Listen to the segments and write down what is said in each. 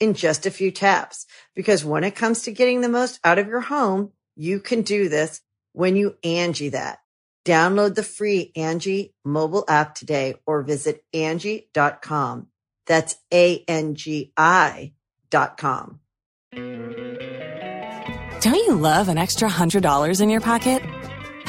in just a few taps. Because when it comes to getting the most out of your home, you can do this when you Angie that. Download the free Angie mobile app today or visit Angie.com. That's A-N-G-I dot com. Don't you love an extra $100 in your pocket?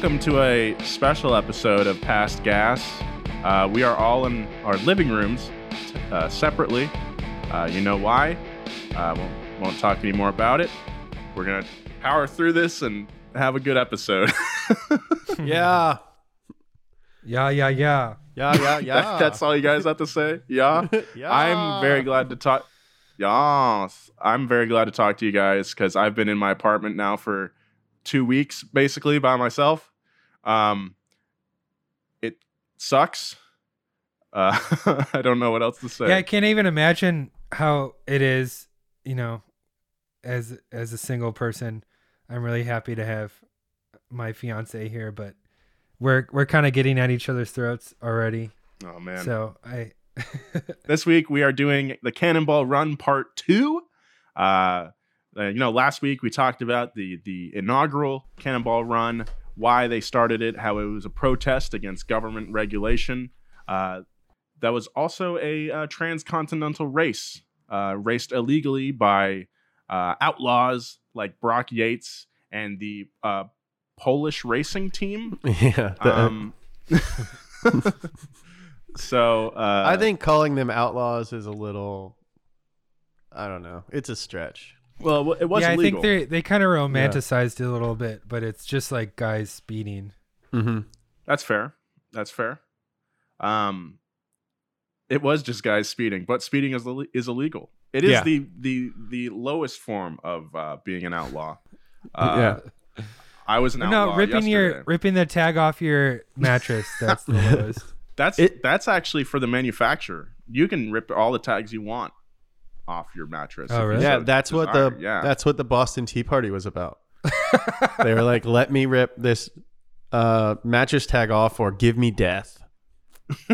Welcome to a special episode of Past Gas. Uh, we are all in our living rooms uh, separately. Uh, you know why? Uh, won't, won't talk any more about it. We're going to power through this and have a good episode. Yeah. Yeah, yeah, yeah. Yeah, yeah, yeah. That- that's all you guys have to say? Yeah? yeah. I'm very glad to talk. Yes, I'm very glad to talk to you guys because I've been in my apartment now for two weeks, basically by myself. Um, it sucks. Uh, I don't know what else to say. Yeah, I can't even imagine how it is, you know, as as a single person. I'm really happy to have my fiance here, but we're we're kind of getting at each other's throats already. oh man. So I this week we are doing the Cannonball Run Part Two. Uh, uh, you know, last week we talked about the the inaugural Cannonball Run, why they started it, how it was a protest against government regulation. Uh, that was also a uh, transcontinental race, uh, raced illegally by uh, outlaws like Brock Yates and the uh, Polish racing team. yeah. the- Um, so uh, I think calling them outlaws is a little. I don't know. It's a stretch. Well, it was yeah, I illegal. think they they kind of romanticized it a little bit, but it's just like guys speeding. Mm-hmm. That's fair. That's fair. Um, it was just guys speeding, but speeding is is illegal. It is Yeah. the the the lowest form of uh, being an outlaw. Uh, yeah. I was an outlaw. no, outlaw. ripping your ripping the tag off your mattress. That's the lowest. That's It- that's actually for the manufacturer. You can rip all the tags you want off your mattress. Oh, really? Yeah, so that's what the yeah. that's what the Boston Tea Party was about. they were like, "Let me rip this uh, mattress tag off, or give me death."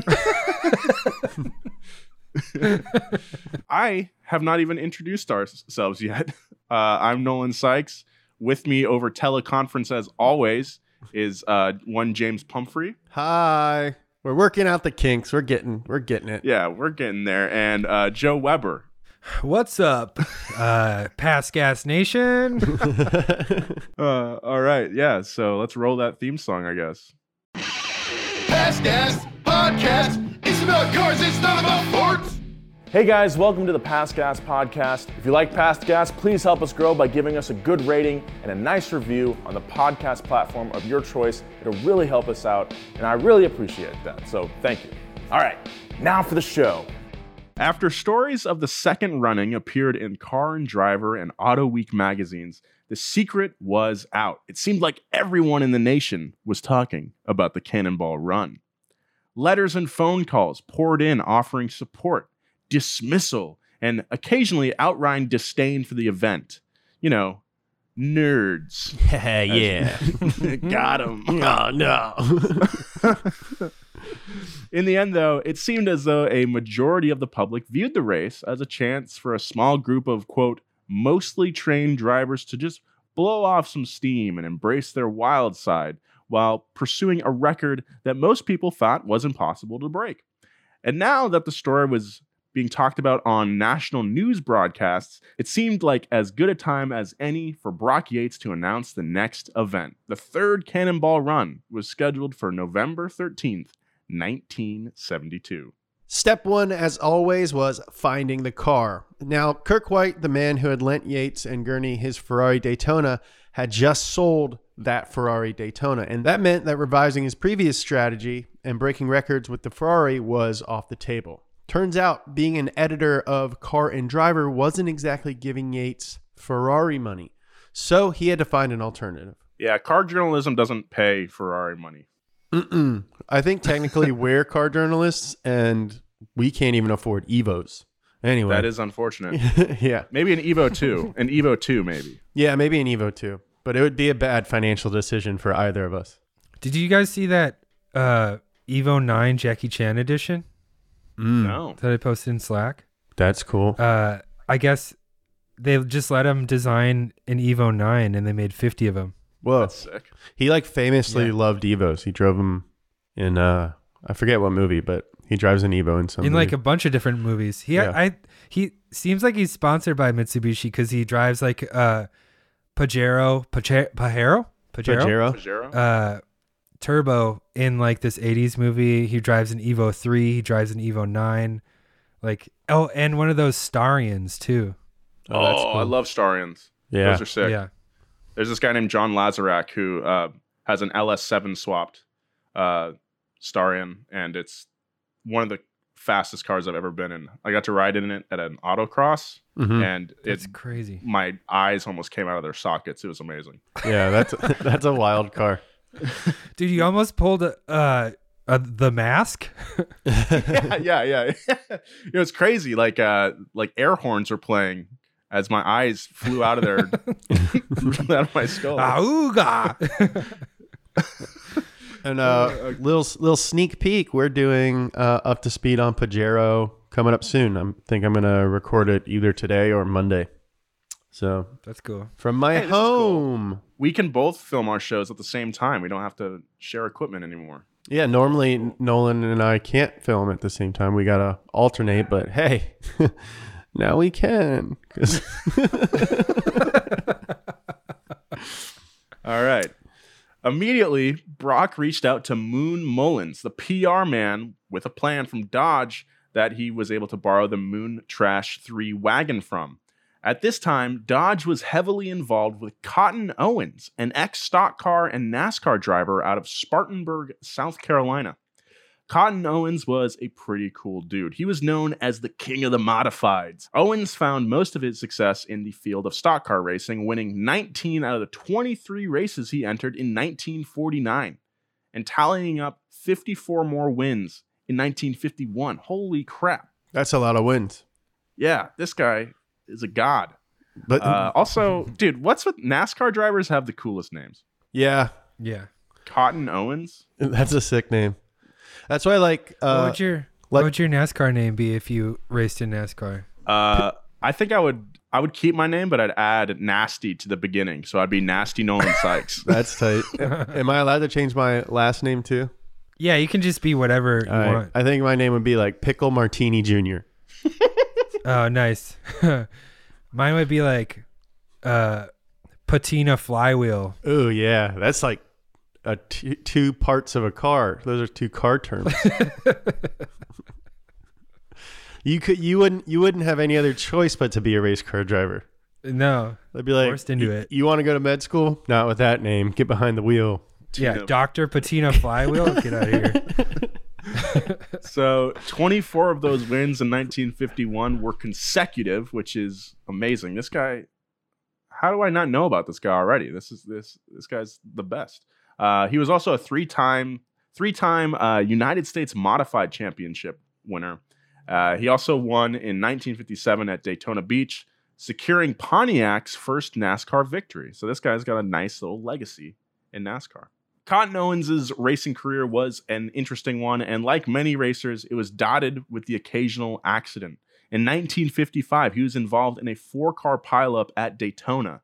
I have not even introduced ourselves yet. Uh, I'm Nolan Sykes. With me over teleconference, as always, is uh, one James Pumphrey. Hi, we're working out the kinks. We're getting we're getting it. Yeah, we're getting there. And uh, Joe Weber. What's up, uh, Pass Gas Nation? Uh, all right, yeah. So let's roll that theme song, I guess. Past Gas Podcast. It's about cars, it's not about forts. Hey guys, welcome to the Past Gas Podcast. If you like Past Gas, please help us grow by giving us a good rating and a nice review on the podcast platform of your choice. It'll really help us out, and I really appreciate that. So thank you. All right, now for the show. After stories of the second running appeared in Car and Driver and Auto Week magazines, the secret was out. It seemed like everyone in the nation was talking about the Cannonball Run. Letters and phone calls poured in offering support, dismissal, and occasionally outright disdain for the event. You know, nerds. Yeah. Got him. oh no. In the end, though, it seemed as though a majority of the public viewed the race as a chance for a small group of, quote, mostly trained drivers to just blow off some steam and embrace their wild side while pursuing a record that most people thought was impossible to break. And now that the story was being talked about on national news broadcasts, it seemed like as good a time as any for Brock Yates to announce the next event. The third Cannonball Run was scheduled for November 13th, 1972. Step one, as always, was finding the car. Now, Kirk White, the man who had lent Yates and Gurney his Ferrari Daytona, had just sold that Ferrari Daytona. And that meant that revising his previous strategy and breaking records with the Ferrari was off the table. Turns out, being an editor of Car and Driver wasn't exactly giving Yates Ferrari money. So he had to find an alternative. Yeah, car journalism doesn't pay Ferrari money. Mm-mm. I think technically we're car journalists and we can't even afford Evos. Anyway. That is unfortunate. yeah. Maybe an Evo 2. An Evo 2, maybe. Yeah, maybe an Evo 2. But it would be a bad financial decision for either of us. Did you guys see that uh, Evo 9 Jackie Chan edition No. that I posted in Slack? That's cool. Uh, I guess they just let him design an Evo 9 and they made 50 of them. Whoa. That's sick. He like famously Yeah. loved Evos. He drove them in uh I forget what movie, but he drives an Evo in some in like movie. a bunch of different movies. He Yeah. I he seems like he's sponsored by Mitsubishi because he drives like uh Pajero Pache- Pajero Pajero Pajero. Pajero? uh Turbo in like this 80s movie. He drives an Evo 3, he drives an Evo 9. Like oh and one of those Starions too. oh, that's I cool. love Starions. Yeah. Those are sick. Yeah. There's this guy named John Lazarak who uh, has an LS7 swapped uh, Starion, and it's one of the fastest cars I've ever been in. I got to ride in it at an autocross, Mhm. and It's it's crazy. my eyes almost came out of their sockets. It was amazing. Yeah, that's that's a wild car. Dude, you almost pulled a, uh, uh the mask. yeah, yeah, yeah. it was crazy. Like uh, like air horns were playing as my eyes flew out of there, out of my skull. Auga. And uh, little little sneak peek, we're doing uh, up to speed on Pajero coming up soon. I think I'm gonna record it either today or Monday. So That's cool. from my Hey, this is cool. home. we can both film our shows at the same time. We don't have to share equipment anymore. Yeah, normally Nolan and I can't film at the same time. We gotta alternate, but hey, now we can. All right. Immediately, Brock reached out to Moon Mullins, the PR man, with a plan from Dodge that he was able to borrow the Moon Trash 3 wagon from. At this time, Dodge was heavily involved with Cotton Owens, an ex stock car and NASCAR driver out of Spartanburg, South Carolina. Cotton Owens was a pretty cool dude. He was known as the king of the modifieds. Owens found most of his success in the field of stock car racing, winning 19 out of the 23 races he entered in 1949 and tallying up 54 more wins in 1951. Holy crap. That's a lot of wins. Yeah, this guy is a god. But Uh, also, dude, what's with NASCAR drivers have the coolest names? yeah, Yeah. Cotton Owens? that's a sick name. That's why, like, what uh, would your let- what would your NASCAR name be if you raced in NASCAR? Uh, I think I would I would keep my name, but I'd add nasty to the beginning. So I'd be Nasty Nolan Sykes. that's tight. Am I allowed to change my last name too? Yeah, you can just be whatever you All right. want. I think my name would be like Pickle Martini Jr. Oh, nice. Mine would be like uh patina flywheel. Oh yeah, that's like a t- two parts of a car. Those are two car terms. you could you wouldn't you wouldn't have any other choice but to be a race car driver. No. They'd be like, Forced into "You- it." You want to go to med school? Not with that name. Get behind the wheel. Yeah, Dr. Patina Flywheel. Get out of here. so 24 of those wins in 1951 were consecutive, which is amazing. This guy, how do I not know about this guy already? This is this this guy's the best. Uh, he was also a three-time three-time uh, United States Modified Championship winner. Uh, he also won in 1957 at Daytona Beach, securing Pontiac's first NASCAR victory. So this guy's got a nice little legacy in NASCAR. Cotton Owens' racing career was an interesting one, and like many racers, it was dotted with the occasional accident. In 1955, he was involved in a four car pileup at Daytona.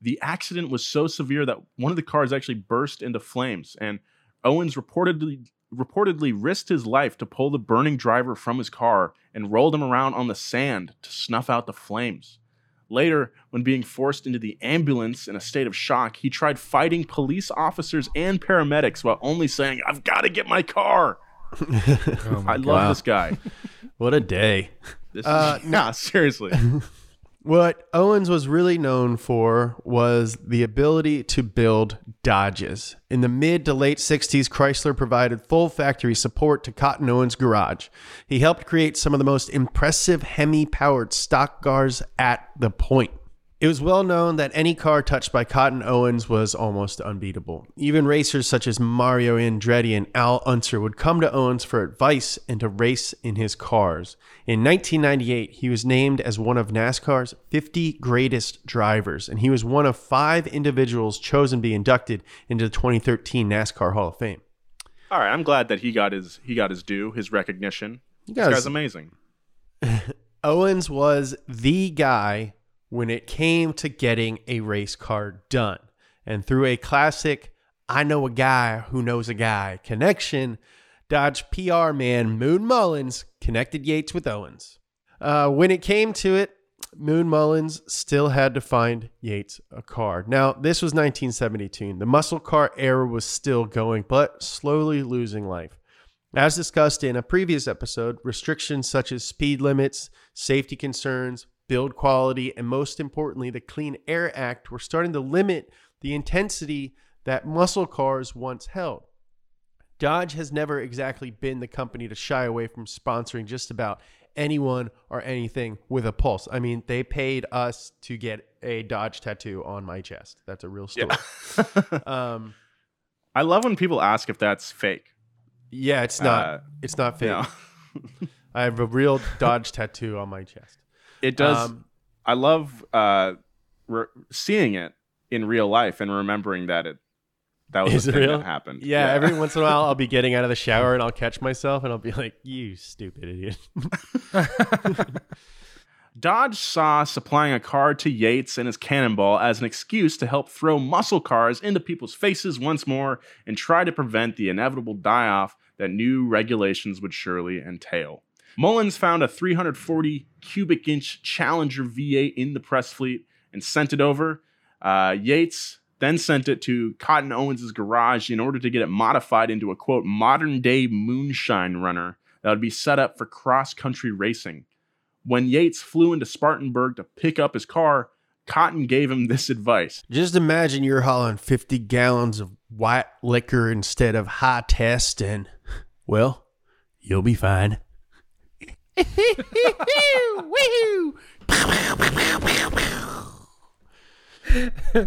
The accident was so severe that one of the cars actually burst into flames, and Owens reportedly reportedly risked his life to pull the burning driver from his car and rolled him around on the sand to snuff out the flames. Later, when being forced into the ambulance in a state of shock, he tried fighting police officers and paramedics while only saying, I've got to get my car. Oh my I God. love this guy. What a day. This Uh, is, yeah, seriously. What Owens was really known for was the ability to build Dodges. In the mid to late 60s, Chrysler provided full factory support to Cotton Owens Garage. He helped create some of the most impressive Hemi powered stock cars at the point. It was well known that any car touched by Cotton Owens was almost unbeatable. Even racers such as Mario Andretti and Al Unser would come to Owens for advice and to race in his cars. In 1998, he was named as one of NASCAR's 50 greatest drivers, and he was one of five individuals chosen to be inducted into the 2013 NASCAR Hall of Fame. All right, I'm glad that he got his he got his due, his recognition. This guys- guy's amazing. Owens was the guy when it came to getting a race car done. And through a classic, I know a guy who knows a guy connection, Dodge PR man Moon Mullins connected Yates with Owens. Uh, when it came to it, Moon Mullins still had to find Yates a car. Now, this was 1972. The muscle car era was still going, but slowly losing life. As discussed in a previous episode, restrictions such as speed limits, safety concerns, build quality, and most importantly, the Clean Air Act were starting to limit the intensity that muscle cars once held. Dodge has never exactly been the company to shy away from sponsoring just about anyone or anything with a pulse. I mean, they paid us to get a Dodge tattoo on my chest. That's a real story. um, I love when people ask if that's fake. yeah, it's not. Uh, it's not fake. No. I have a real Dodge tattoo on my chest. It does. Um, I love uh, re- seeing it in real life and remembering that it that was Is a thing real? that happened. Yeah, every once in a while I'll be getting out of the shower and I'll catch myself and I'll be like, "You stupid idiot." Dodge saw supplying a car to Yates and his Cannonball as an excuse to help throw muscle cars into people's faces once more and try to prevent the inevitable die off that new regulations would surely entail. Mullins found a 340 cubic inch Challenger V8 in the press fleet and sent it over. Uh, Yates then sent it to Cotton Owens' garage in order to get it modified into a quote modern day moonshine runner that would be set up for cross country racing. When Yates flew into Spartanburg to pick up his car, Cotton gave him this advice. Just imagine you're hauling 50 gallons of white liquor instead of high test and well, you'll be fine.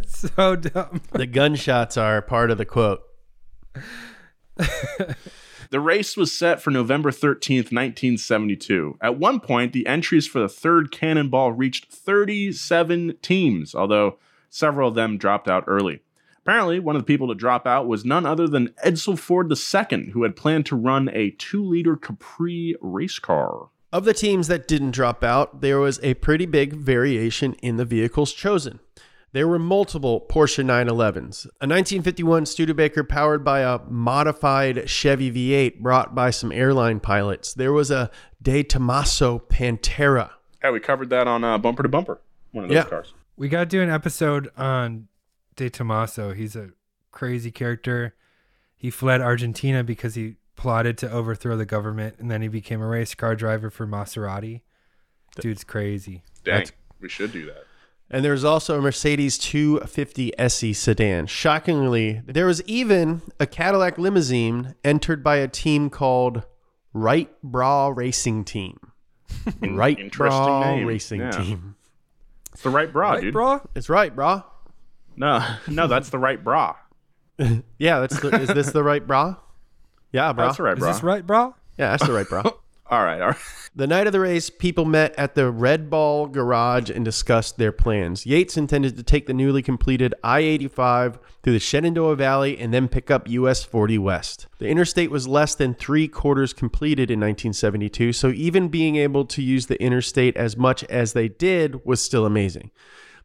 So dumb. The gunshots are part of the quote. The race was set for November 13th, 1972. At one point, the entries for the third cannonball reached 37 teams, although several of them dropped out early. Apparently, one of the people to drop out was none other than Edsel Ford II, who had planned to run a two liter Capri race car. Of the teams that didn't drop out, there was a pretty big variation in the vehicles chosen. There were multiple Porsche 911s, a 1951 Studebaker powered by a modified Chevy V8 brought by some airline pilots. There was a De Tomaso Pantera. Yeah, we covered that on uh, Bumper to Bumper, one of those Yeah. cars. We got to do an episode on De Tomaso. He's a crazy character. He fled Argentina because he plotted to overthrow the government, and then he became a race car driver for Maserati. Dude's crazy. Dang, That's- we should do that. And there was also a Mercedes 250 SE sedan. Shockingly, there was even a Cadillac limousine entered by a team called Right Bra Racing Team. Right Interesting Bra name. Racing Yeah. Team. It's the right bra, right, dude. bro? It's right, bra. No, no, that's the right bra. Yeah, that's the, is this the right bra? Yeah, bro. That's the right Is bra. this right, bro? Yeah, that's the right bro. All right, all right. The night of the race, people met at the Red Ball Garage and discussed their plans. Yates intended to take the newly completed I 85 through the Shenandoah Valley and then pick up US 40 West. The interstate was less than three quarters completed in 1972, so even being able to use the interstate as much as they did was still amazing.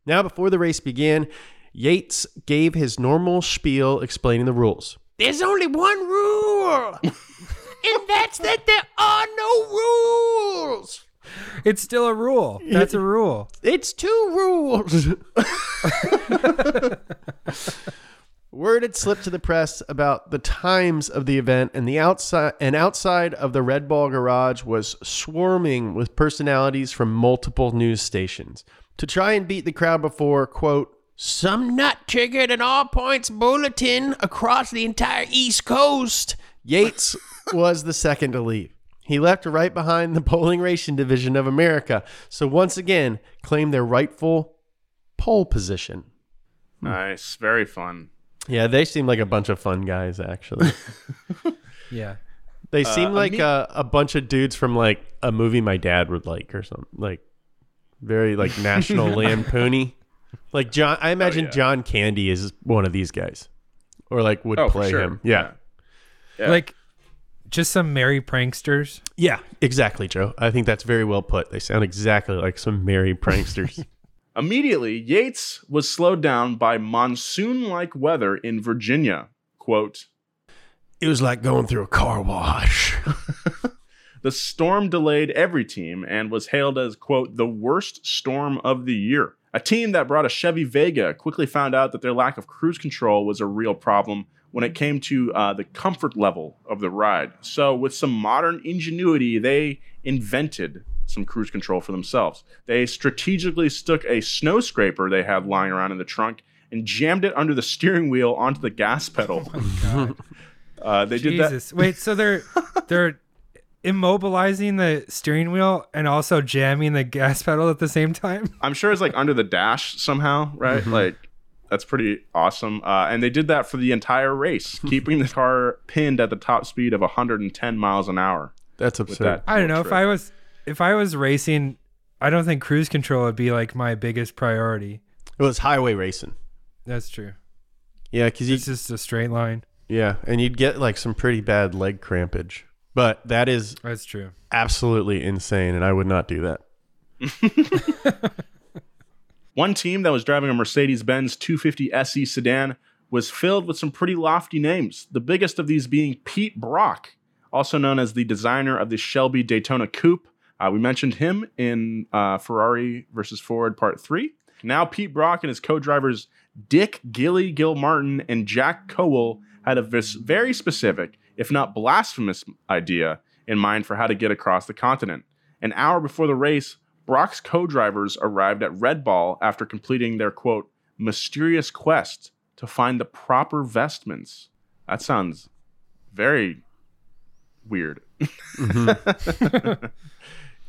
Now, before the race began, Yates gave his normal spiel explaining the rules. There's only one rule, and that's that there are no rules. It's still a rule. That's a rule. It's two rules. Word had slipped to the press about the times of the event, and the outside and outside of the Red Ball Garage was swarming with personalities from multiple news stations to try and beat the crowd before quote some nut triggered an all points bulletin across the entire East Coast. Yates was the second to leave. He left right behind the Polish Racing Division of America, so once again claimed their rightful pole position. Nice, very fun. Yeah, they seem like a bunch of fun guys, actually. Yeah. They uh, seem like a, a bunch of dudes from like a movie my dad would like or something. Like very like National Lampoony. Like John, I oh, imagine yeah. John Candy is one of these guys, or like would Oh, play sure. him. Yeah. Yeah. Like just some merry pranksters. yeah, exactly, Joe. I think that's very well put. They sound exactly like some merry pranksters. Immediately, Yates was slowed down by monsoon like weather in Virginia. Quote, it was like going through a car wash. the storm delayed every team and was hailed as, quote, the worst storm of the year. A team that brought a Chevy Vega quickly found out that their lack of cruise control was a real problem when it came to uh, the comfort level of the ride. So, with some modern ingenuity, they invented some cruise control for themselves. They strategically stuck a snow scraper they had lying around in the trunk and jammed it under the steering wheel onto the gas pedal. Oh uh, they did that. Jesus. Wait, so they're they're immobilizing the steering wheel and also jamming the gas pedal at the same time? I'm sure it's like under the dash somehow, right? Like that's pretty awesome. Uh, and they did that for the entire race, keeping the car pinned at the top speed of 110 miles an hour. That's With absurd. that, I don't know. little If. I was if I was racing, I don't think cruise control would be like my biggest priority. It was highway racing. That's true. Yeah, because you It's just a straight line. yeah, and you'd get like some pretty bad leg crampage. But that is That's true. absolutely insane, and I would not do that. One team that was driving a Mercedes Benz 250 SE sedan was filled with some pretty lofty names, the biggest of these being Pete Brock, also known as the designer of the Shelby Daytona Coupe. Uh, we mentioned him in uh, Ferrari versus Ford Part 3. Now, Pete Brock and his co drivers Dick Gilly Gilmartin and Jack Cowell had a vis- very specific, if not blasphemous, idea in mind for how to get across the continent. An hour before the race, Brock's co drivers arrived at Red Ball after completing their quote, mysterious quest to find the proper vestments. That sounds very weird. Mm-hmm.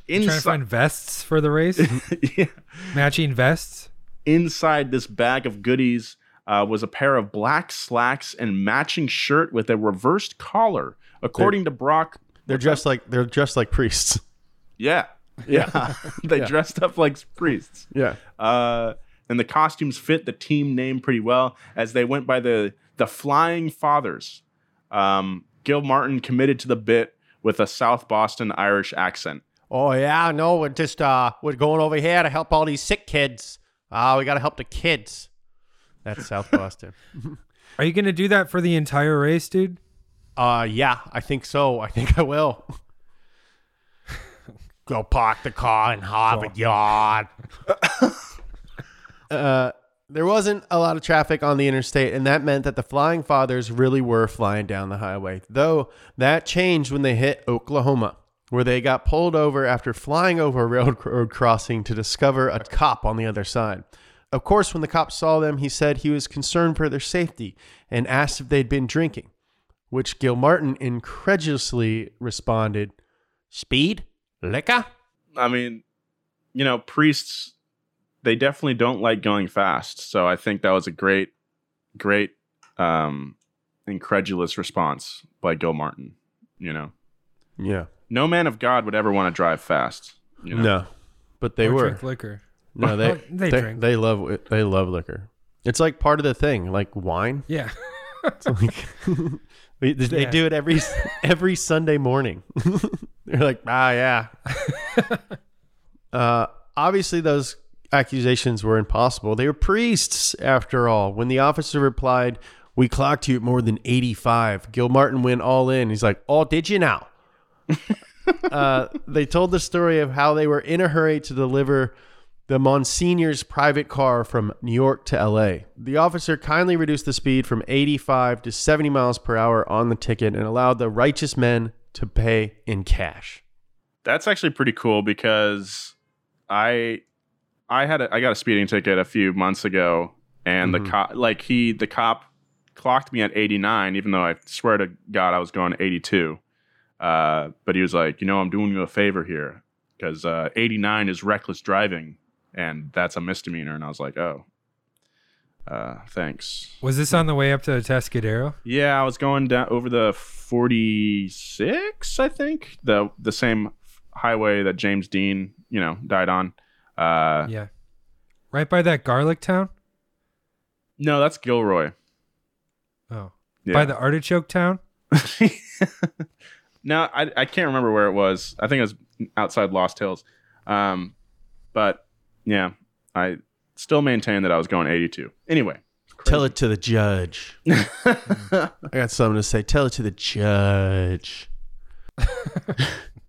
Trying to Inside, find vests for the race, yeah. matching vests. Inside this bag of goodies uh, was a pair of black slacks and matching shirt with a reversed collar. According to Brock, They're dressed like they're dressed like priests. yeah, yeah, they dressed up like priests. Yeah. Uh, and the costumes fit the team name pretty well as they went by the the Flying Fathers. Um, Gilmartin committed to the bit with a South Boston Irish accent. Oh yeah, no, we're just uh we're going over here to help all these sick kids. Ah, we gotta help the kids. That's South Boston. Are you gonna do that for the entire race, dude? uh yeah, I think so. I think I will. Go park the car in Harvard Yard. uh there wasn't a lot of traffic on the interstate, and that meant that the Flying Fathers really were flying down the highway. Though that changed when they hit Oklahoma, where they got pulled over after flying over a railroad crossing to discover a cop on the other side. Of course, when the cop saw them, he said he was concerned for their safety and asked if they'd been drinking, which Gilmartin incredulously responded, Speed? Liquor? I mean, you know, priests they definitely don't like going fast. So I think that was a great, great, um, incredulous response by Gilmartin. You know, Yeah. no man of God would ever want to drive fast. You know? No, but they Or were. drink liquor. No, they they they, drink. they love they love liquor. It's like part of the thing, like wine. Yeah. Like we- they Yeah. do it every every Sunday morning. They're like, ah, yeah. uh, obviously, those accusations were impossible. They were priests, after all. When the officer replied, "We clocked you at more than eighty-five," Gilmartin went all in. He's like, "Oh, did you now?" uh, they told the story of how they were in a hurry to deliver the Monsignor's private car from New York to LA. The officer kindly reduced the speed from 85 to 70 miles per hour on the ticket and allowed the righteous men to pay in cash. That's actually pretty cool because I I had a, I got a speeding ticket a few months ago, and Mhm. the cop like he the cop clocked me at 89, even though I swear to God I was going 82. Uh, but he was like, you know, I'm doing you a favor here because uh, 89 is reckless driving, and that's a misdemeanor. And I was like, oh, uh, thanks. Was this on the way up to the Tascadero? Yeah, I was going down over the 46, I think, the the same highway that James Dean, you know, died on. Uh, Yeah. Right by that garlic town? No, that's Gilroy. Oh. Yeah. By the artichoke town? no, I I can't remember where it was. I think it was outside Lost Hills. Um, but yeah, I still maintain that I was going 82. Anyway, Tell it to the judge. I got something to say. Tell it to the judge.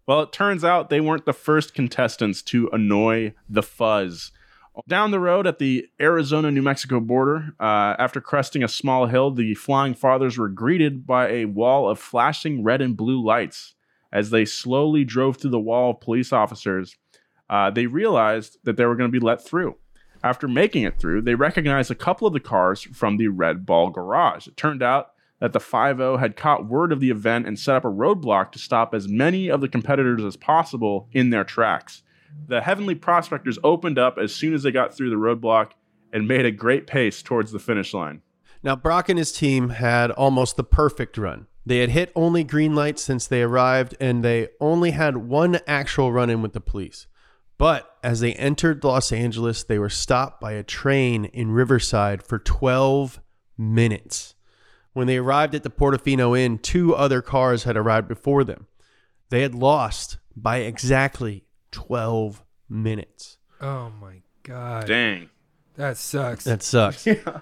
Well, it turns out they weren't the first contestants to annoy the fuzz. Down the road at the Arizona New Mexico border, uh, after cresting a small hill, the Flying Fathers were greeted by a wall of flashing red and blue lights. As they slowly drove through the wall of police officers, uh, they realized that they were going to be let through. After making it through, they recognized a couple of the cars from the Red Ball Garage. It turned out that the 5 had caught word of the event and set up a roadblock to stop as many of the competitors as possible in their tracks. The Heavenly Prospectors opened up as soon as they got through the roadblock and made a great pace towards the finish line. Now, Brock and his team had almost the perfect run. They had hit only green lights since they arrived, and they only had one actual run in with the police. But as they entered Los Angeles, they were stopped by a train in Riverside for 12 minutes. When they arrived at the Portofino Inn, two other cars had arrived before them. They had lost by exactly 12 minutes. Oh my god. Dang. That sucks. That sucks. yeah.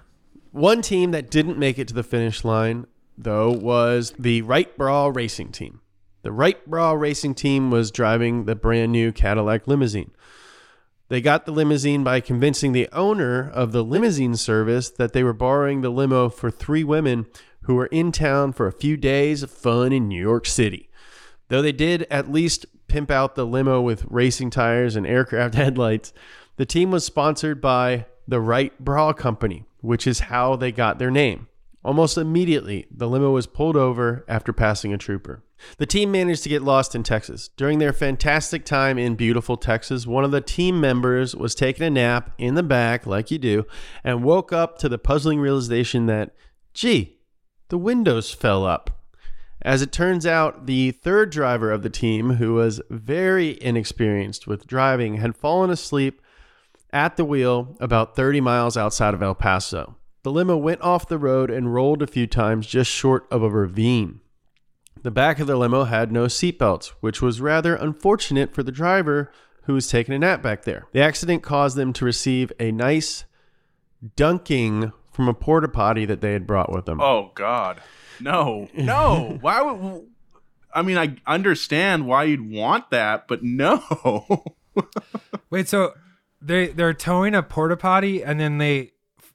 One team that didn't make it to the finish line, though, was the Wright Bra Racing Team. The Wright Bra Racing Team was driving the brand new Cadillac limousine. They got the limousine by convincing the owner of the limousine service that they were borrowing the limo for three women who were in town for a few days of fun in New York City. Though they did at least pimp out the limo with racing tires and aircraft headlights, the team was sponsored by the Wright Bra Company, which is how they got their name. Almost immediately, the limo was pulled over after passing a trooper. The team managed to get lost in Texas. During their fantastic time in beautiful Texas, one of the team members was taking a nap in the back, like you do, and woke up to the puzzling realization that, gee, the windows fell up. As it turns out, the third driver of the team, who was very inexperienced with driving, had fallen asleep at the wheel about 30 miles outside of El Paso. The limo went off the road and rolled a few times just short of a ravine. The back of the limo had no seatbelts, which was rather unfortunate for the driver who was taking a nap back there. The accident caused them to receive a nice dunking from a porta potty that they had brought with them. Oh God, no, no. why would? I mean, I understand why you'd want that, but no. Wait, so they they're towing a porta potty and then they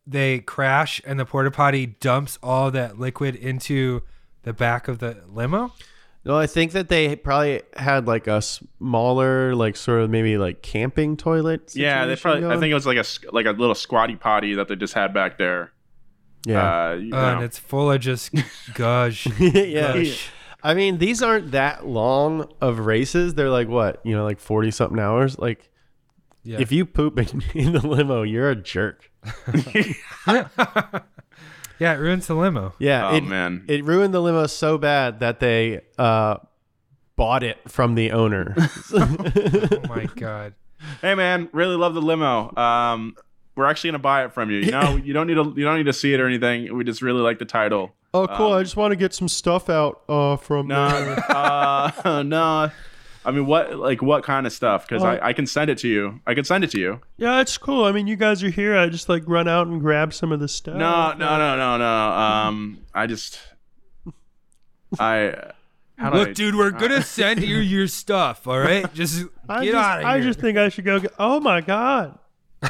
they crash and the porta potty dumps all that liquid into the back of the limo? No, I think that they probably had like a smaller, like sort of maybe like camping toilet. yeah, they situation probably. I think it was like a s- like a little squatty potty that they just had back there. Yeah, Uh, you Uh, and it's full of just gush. yeah. gush. I mean, these aren't that long of races. They're like what, you know, like forty something hours. Like, Yeah. if you poop in, in the limo, you're a jerk. yeah, it ruins the limo. Yeah, oh it, man, it ruined the limo so bad that they uh, bought it from the owner. Oh my god. Hey man, really love the limo. Um, we're actually gonna buy it from you. You know, you don't need to you don't need to see it or anything. We just really like the title. oh, cool! I just want to get some stuff out uh, from. No, uh, no. I mean, what like what kind of stuff? Because I, I can send it to you. I can send it to you. Yeah, it's cool. I mean, you guys are here. I just like run out and grab some of the stuff. No, no, no, no, no. Um, I just, I. How Look, I- dude, we're gonna send you your stuff. All right, just I get just, out of here. I just think I should go. Get, oh my god!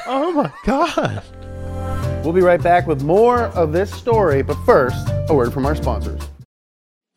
Oh my god! We'll be right back with more of this story, but first, a word from our sponsors.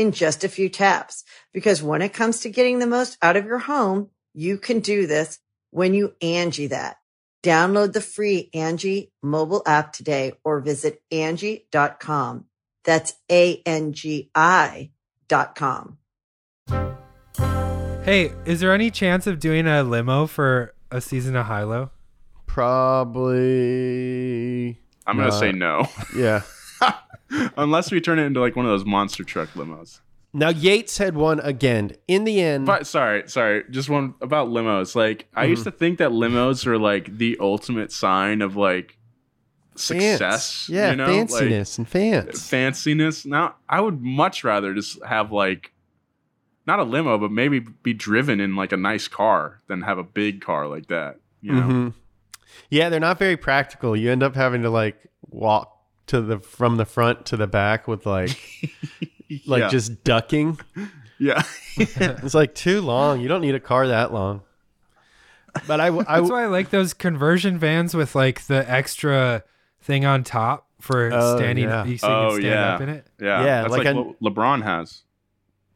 in just a few taps. Because when it comes to getting the most out of your home, you can do this when you Angie that. Download the free Angie mobile app today or visit Angie.com. That's A-N-G-I dot com. Hey, is there any chance of doing a limo for a season of High Low? Probably. I'm gonna say no, Yeah. unless we turn it into like one of those monster truck limos. Now Yates had won again. In the end, But sorry, sorry, just one about limos. Like I Mm-hmm. used to think that limos are like the ultimate sign of like success. Yeah, you know? Like, fanciness and fans. fanciness. Now, I would much rather just have like not a limo, but maybe be driven in like a nice car than have a big car like that. You know, Mhm. Yeah, they're not very practical. You end up having to like walk to the from the front to the back with like like Yeah. just ducking. yeah. It's like too long. You don't need a car that long. But I, w- I That's why I like those conversion vans with like the extra thing on top for Oh, standing. yeah. You so you oh can stand yeah, up in it. yeah, Yeah, That's like like, a- what LeBron has.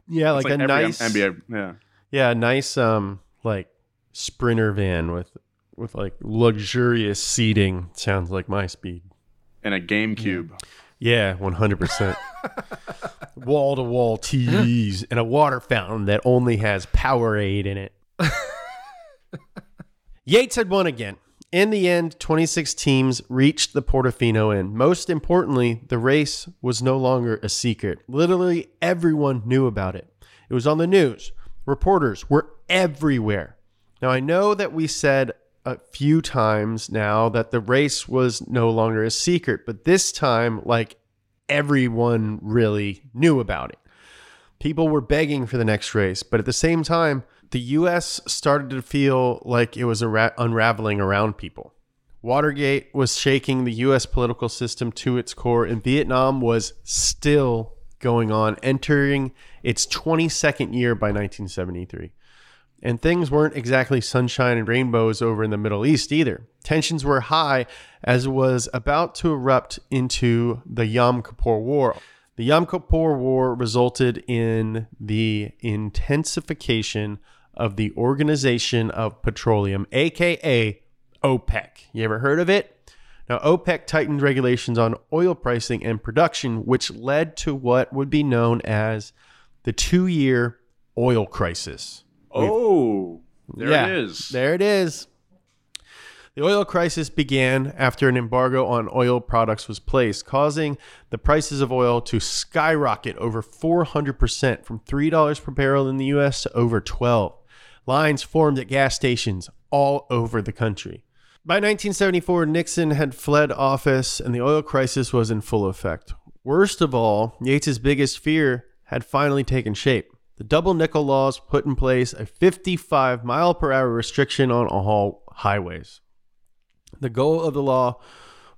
yeah, It's like, a nice NBA. Yeah, yeah, a nice um like sprinter van with with like luxurious seating. Sounds like my speed. And a GameCube. Yeah, one hundred percent. Wall to wall TVs and a water fountain that only has Powerade in it. Yates had won again. In the end, 26 teams reached the Portofino and most importantly, the race was no longer a secret. Literally everyone knew about it. It was on the news. Reporters were everywhere. Now, I know that we said a few times now that the race was no longer a secret, but this time, like everyone really knew about it. People were begging for the next race, but at the same time, the US started to feel like it was ara- unraveling around people. Watergate was shaking the US political system to its core, and Vietnam was still going on, entering its 22nd year by 1973. And things weren't exactly sunshine and rainbows over in the Middle East either. Tensions were high as it was about to erupt into the Yom Kippur War. The Yom Kippur War resulted in the intensification of the Organization of Petroleum, aka OPEC. You ever heard of it? Now, OPEC tightened regulations on oil pricing and production, which led to what would be known as the two year oil crisis. Oh, there Yeah, it is. There it is. The oil crisis began after an embargo on oil products was placed, causing the prices of oil to skyrocket over 400% from $3 per barrel in the US to over 12. Lines formed at gas stations all over the country. By 1974, Nixon had fled office and the oil crisis was in full effect. Worst of all, Yates's biggest fear had finally taken shape. The double nickel laws put in place a 55 mile per hour restriction on all highways. The goal of the law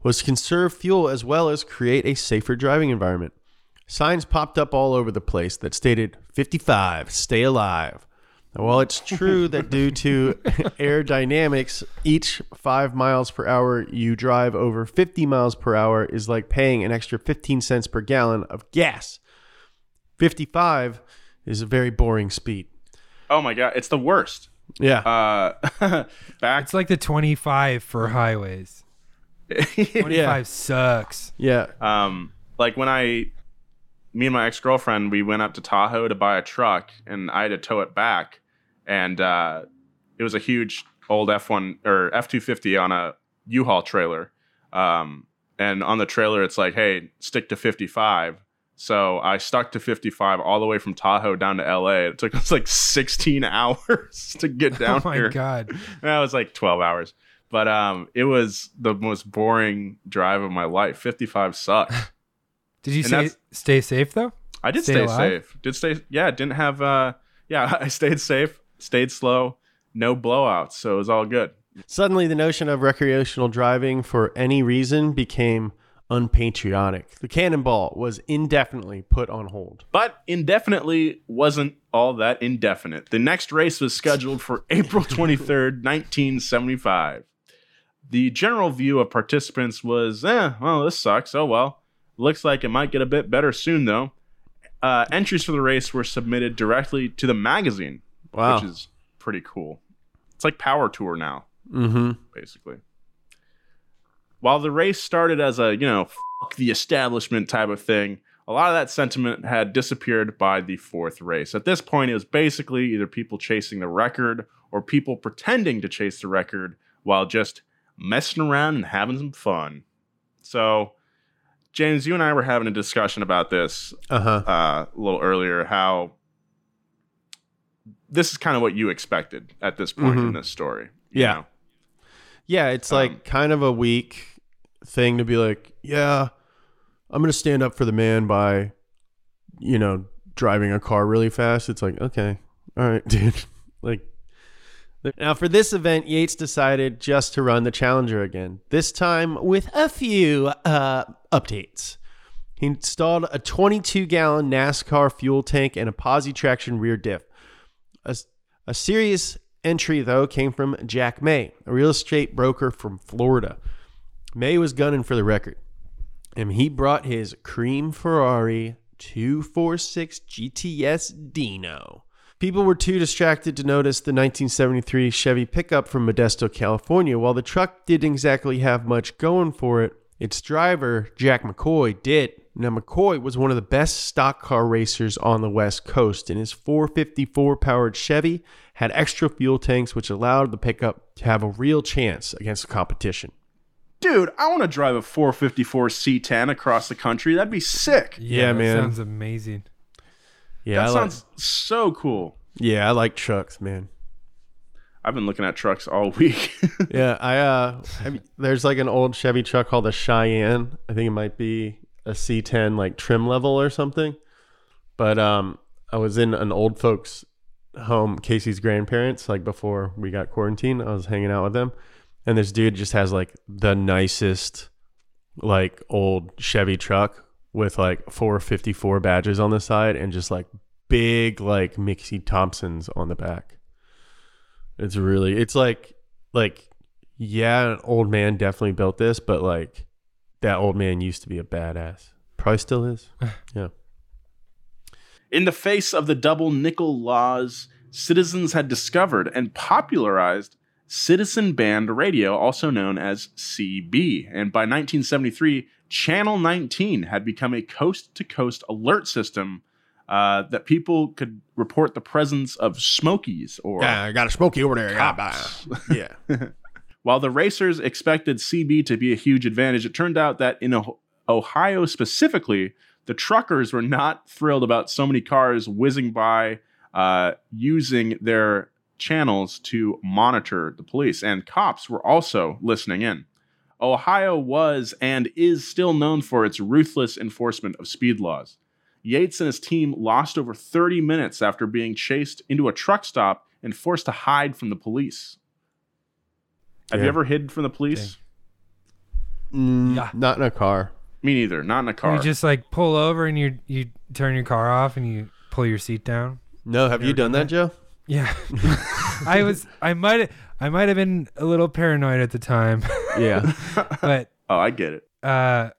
was to conserve fuel as well as create a safer driving environment. Signs popped up all over the place that stated 55, stay alive. Now, while it's true that due to aerodynamics, each five miles per hour you drive over 50 miles per hour is like paying an extra 15 cents per gallon of gas. 55 is a very boring speed. Oh my god, it's the worst. Yeah. Uh, back It's like the 25 for highways. 25 sucks. yeah. um, like when I, me and my ex girlfriend, we went up to Tahoe to buy a truck, and I had to tow it back, and uh, it was a huge old F one or F two fifty on a U-Haul trailer, um, and on the trailer it's like, hey, stick to fifty five. So I stuck to 55 all the way from Tahoe down to LA. It took us like 16 hours to get down oh my here. god. That was like 12 hours. But um, it was the most boring drive of my life. 55 sucked. Did you say stay safe though? I did Stay stay, safe. Did stay. Yeah, didn't have. Uh, yeah, I stayed safe. Stayed slow. No blowouts. So it was all good. Suddenly, the notion of recreational driving for any reason became unpatriotic. The cannonball was indefinitely put on hold. But indefinitely wasn't all that indefinite. The next race was scheduled for April 23rd, 1975. The general view of participants was, eh, well, this sucks. Oh well. Looks like it might get a bit better soon, though. Uh, entries for the race were submitted directly to the magazine, Wow. which is pretty cool. It's like Power Tour now. Mm-hmm. basically. While the race started as a, you know, fuck the establishment type of thing, a lot of that sentiment had disappeared by the fourth race. At this point, it was basically either people chasing the record or people pretending to chase the record while just messing around and having some fun. So, James, you and I were having a discussion about this Uh-huh. uh, a little earlier, how this is kind of what you expected at this point in Mhm. this story. Yeah. know? Yeah, it's like Um, kind of a weak thing to be like, yeah, I'm going to stand up for the man by, you know, driving a car really fast. It's like, okay, all right, dude. like, now for this event, Yates decided just to run the Challenger again, this time with a few uh, updates. He installed a 22 gallon NASCAR fuel tank and a posi traction rear diff. A, a serious entry, though, came from Jack May, a real estate broker from Florida. May was gunning for the record, and he brought his cream Ferrari 246 GTS Dino. People were too distracted to notice the 1973 Chevy pickup from Modesto, California. While the truck didn't exactly have much going for it, its driver, Jack McCoy, did. Now, McCoy was one of the best stock car racers on the West Coast, and his 454 powered Chevy had extra fuel tanks, which allowed the pickup to have a real chance against the competition. Dude, I want to drive a 454 C10 across the country. That'd be sick. Yeah, that man. Sounds amazing. Yeah, that I sounds so cool. yeah, I like trucks, man. I've been looking at trucks all week. yeah, I uh, I mean, there's like an old Chevy truck called a Cheyenne. I think it might be a C10 like trim level or something. But um, I was in an old folks home, Casey's grandparents, like before we got quarantined. I was hanging out with them, and this dude just has like the nicest, like old Chevy truck with like 454 badges on the side and just like big like Mickey Thompsons on the back. It's really, it's like, like, yeah, an old man definitely built this, but like, that old man used to be a badass. Probably still is. Yeah. In the face of the double nickel laws, citizens had discovered and popularized citizen band radio, also known as CB. And by 1973, Channel 19 had become a coast to coast alert system uh, that people could report the presence of smokies or I got a smoky over there. cops. Yeah. While the racers expected CB to be a huge advantage, it turned out that in Oh- Ohio specifically, the truckers were not thrilled about so many cars whizzing by uh, using their channels to monitor the police, and cops were also listening in. Ohio was and is still known for its ruthless enforcement of speed laws. Yates and his team lost over 30 minutes after being chased into a truck stop and forced to hide from the police. Have you ever hid from the police? Mm, Yeah. Not in a car. Me neither. Not in a car. You just like pull over and you you turn your car off and you pull your seat down. No, have you done that, Joe? Yeah, I was. I might. I might have been a little paranoid at the time, Yeah. but oh, I get it. uh,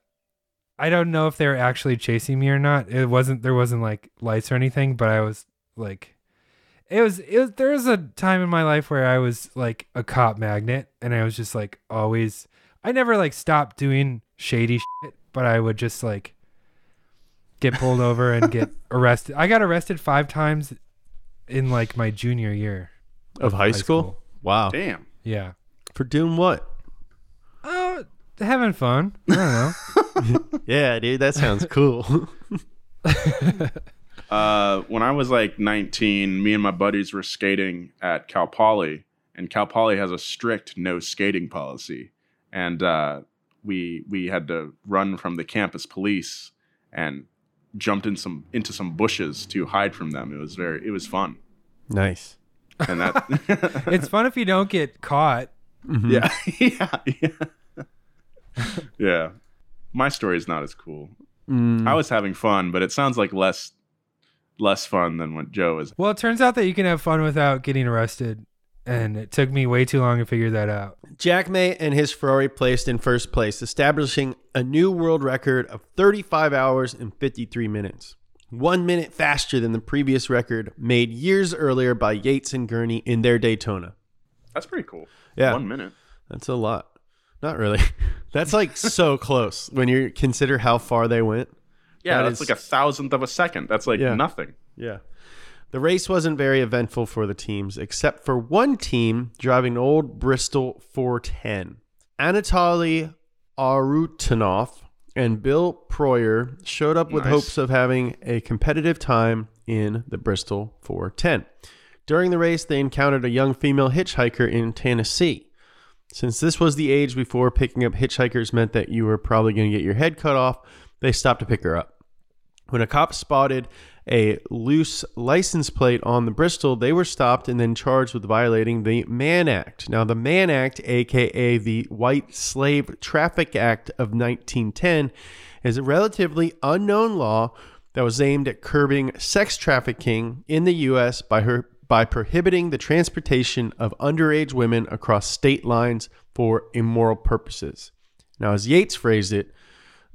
I don't know if they were actually chasing me or not. It wasn't. There wasn't like lights or anything, but I was like, it was. It was. There was a time in my life where I was like a cop magnet, and I was just like always. I never like stopped doing shady shit, but I would just like get pulled over and get arrested. I got arrested five times in like my junior year. Of high, High school? school. Wow. Damn. Yeah. For doing what? Oh, having fun. I don't know. Yeah, dude, that sounds cool. Uh, when I was like 19, me and my buddies were skating at Cal Poly, and Cal Poly has a strict no skating policy, and uh, we we had to run from the campus police and jumped in some into some bushes to hide from them. It was very it was fun, nice. and that it's fun if you don't get caught. yeah yeah yeah yeah. My story is not as cool. Mm. I was having fun, but it sounds like less less fun than what Joe is. Well, it turns out that you can have fun without getting arrested, and it took me way too long to figure that out. Jack May and his Ferrari placed in first place, establishing a new world record of 35 hours and 53 minutes. One minute faster than the previous record made years earlier by Yates and Gurney in their Daytona. That's pretty cool. Yeah. One minute. That's a lot. Not really. That's like so close when you consider how far they went. Yeah, That that's is- like a thousandth of a second. That's like Yeah. nothing. Yeah. The race wasn't very eventful for the teams, except for one team driving an old Bristol 410. Anatoly Arutunoff and Bill Proyer showed up with Nice. hopes of having a competitive time in the Bristol 410. During the race, they encountered a young female hitchhiker in Tennessee. Since this was the age before picking up hitchhikers meant that you were probably going to get your head cut off, they stopped to pick her up. When a cop spotted a loose license plate on the Bristol, they were stopped and then charged with violating the Mann Act. Now, the Mann Act, aka the White Slave Traffic Act of 1910, is a relatively unknown law that was aimed at curbing sex trafficking in the U.S. by her by prohibiting the transportation of underage women across state lines for immoral purposes. Now, as Yates phrased it,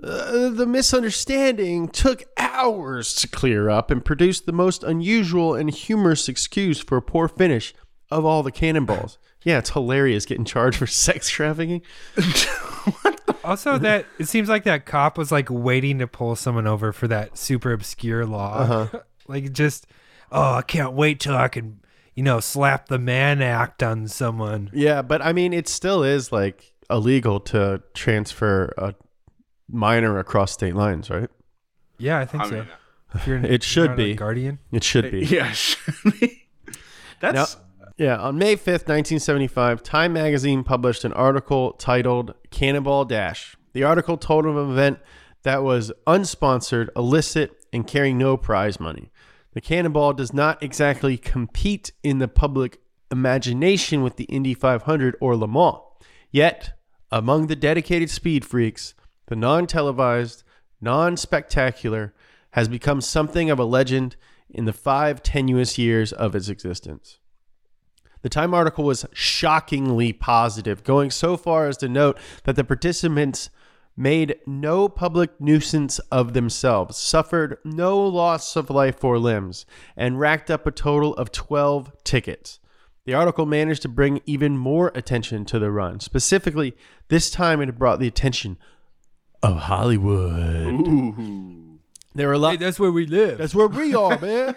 uh, the misunderstanding took hours to clear up and produced the most unusual and humorous excuse for a poor finish of all the cannonballs. Yeah, it's hilarious getting charged for sex trafficking. Also, that it seems like that cop was like waiting to pull someone over for that super obscure law. like just, oh, I can't wait till I can, you know, slap the man act on someone. Yeah, but I mean, it still is like illegal to transfer a minor across state lines, right? Yeah, I think I so. mean, If you're It should not a be. guardian. It should be. yeah. That's Yeah, on May 5th, 1975, Time magazine published an article titled Cannonball Dash. The article told of an event that was unsponsored, illicit, and carrying no prize money. The Cannonball does not exactly compete in the public imagination with the Indy 500 or Le Mans. Yet, among the dedicated speed freaks, the non televised, non spectacular has become something of a legend in the five tenuous years of its existence. The Time article was shockingly positive, going so far as to note that the participants made no public nuisance of themselves, suffered no loss of life or limbs, and racked up a total of 12 tickets. The article managed to bring even more attention to the run. Specifically, this time it brought the attention of Hollywood. ooh. There were a lot. Hey, that's where we live. That's where we are, man.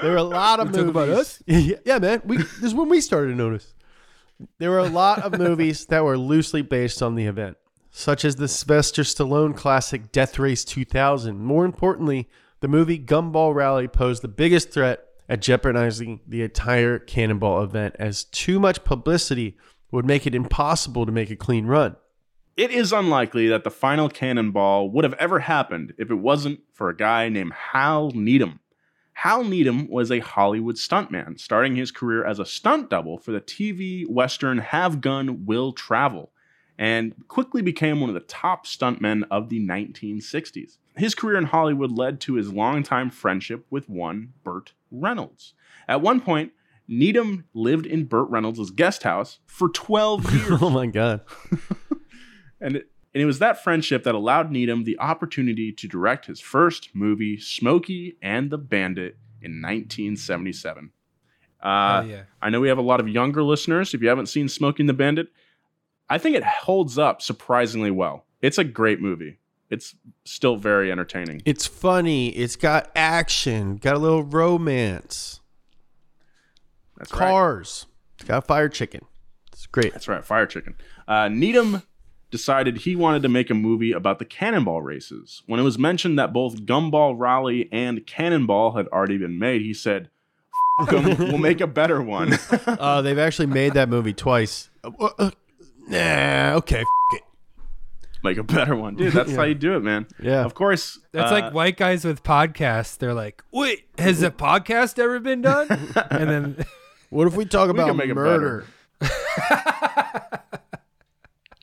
There were a lot of Wanna movies. talk about us? yeah, yeah, man. We this is when we started to notice. There were a lot of movies that were loosely based on the event, such as the Sylvester Stallone classic Death Race 2000. More importantly, the movie Gumball Rally posed the biggest threat at jeopardizing the entire Cannonball event, as too much publicity would make it impossible to make a clean run. It is unlikely that the final cannonball would have ever happened if it wasn't for a guy named Hal Needham. Hal Needham was a Hollywood stuntman, starting his career as a stunt double for the TV western Have Gun Will Travel. and quickly became one of the top stuntmen of the 1960s. His career in Hollywood led to his longtime friendship with one Burt Reynolds. At one point, Needham lived in Burt Reynolds' guest house for 12 years. oh my god. And it, and it was that friendship that allowed Needham the opportunity to direct his first movie, Smokey and the Bandit, in 1977. Uh, Oh, yeah. I know we have a lot of younger listeners. If you haven't seen Smokey and the Bandit, I think it holds up surprisingly well. It's a great movie. It's still very entertaining. It's funny. It's got action. Got a little romance. That's right. Cars. It's got a fire chicken. It's great. That's right, Fire Chicken. Uh, Needham decided he wanted to make a movie about the cannonball races. When it was mentioned that both Gumball Rally and Cannonball had already been made, he said, "F- 'em, we'll make a better one. Uh, they've actually made that movie twice. Uh, uh, nah, okay. F- it. make a better one. Dude, that's how you do it, man. Yeah. Of course. That's uh, like white guys with podcasts. They're like, wait, has a podcast ever been done? and then What if we talk can about make it murder?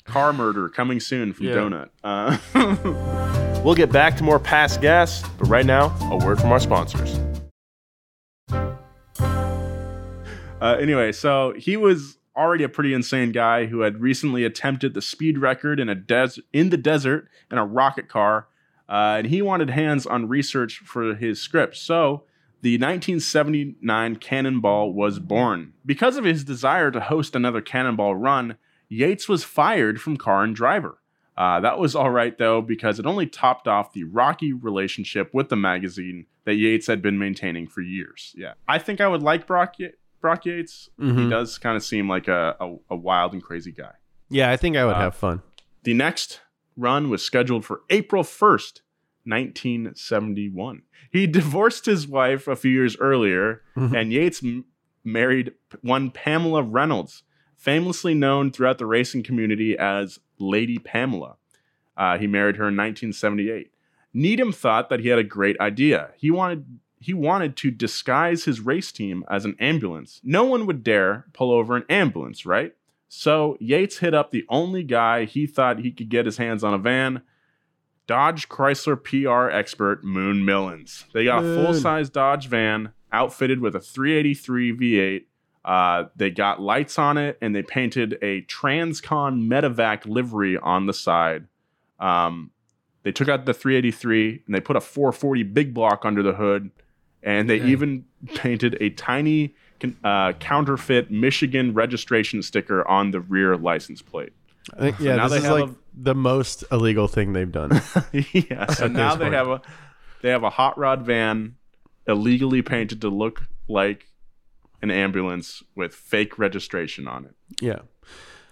Car murder coming soon from Yeah. Donut. Uh, We'll get back to more past gas, but right now, a word from our sponsors. Uh, anyway, so he was already a pretty insane guy who had recently attempted the speed record in a des- in the desert in a rocket car, uh, and he wanted hands on research for his script. So the 1979 Cannonball was born. Because of his desire to host another Cannonball run, Yates was fired from Car and Driver. Uh, that was all right though, because it only topped off the rocky relationship with the magazine that Yates had been maintaining for years. Yeah, I think I would like Brock, Ye- Brock Yates. He Mhm. does kind of seem like a, a, a wild and crazy guy. Yeah, I think I would Uh, have fun. The next run was scheduled for April 1st, 1971. He divorced his wife a few years earlier, and Yates m- married one Pamela Reynolds, famously known throughout the racing community as Lady Pamela. Uh, he married her in 1978. Needham thought that he had a great idea. He wanted he wanted to disguise his race team as an ambulance. No one would dare pull over an ambulance, right? So Yates hit up the only guy he thought he could get his hands on a van, Dodge Chrysler PR expert Moon Millins. They got a full size Dodge van outfitted with a 383 V8. Uh, they got lights on it and they painted a Transcon Medevac livery on the side. Um, they took out the 383 and they put a 440 big block under the hood, and they Dang. even painted a tiny uh, counterfeit Michigan registration sticker on the rear license plate. I think, yeah, now this they is have like a- the most illegal thing they've done. yeah. So now they point. have a they have a hot rod van illegally painted to look like an ambulance with fake registration on it. yeah,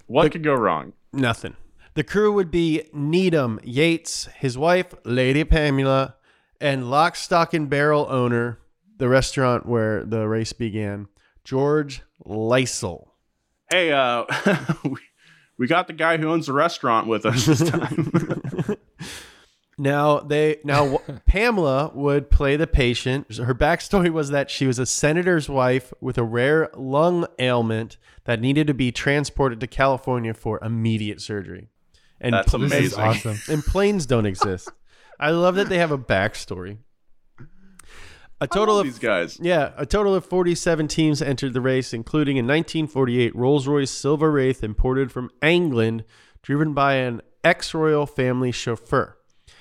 What could go wrong? nothing. The crew would be Needham, Yates, his wife, Lady Pamela, and lock, stock, and barrel owner, the restaurant where the race began, George Lysel. Hey, uh, we got the guy who owns the restaurant with us this time. Now they now Pamela would play the patient. Her backstory was that she was a senator's wife with a rare lung ailment that needed to be transported to California for immediate surgery. And That's pl- this is amazing. awesome. And planes don't exist. I love that they have a backstory. A total love of these guys. yeah, a total of 47 teams entered the race, including in 1948 Rolls-Royce Silver Wraith imported from England, driven by an ex-royal family chauffeur.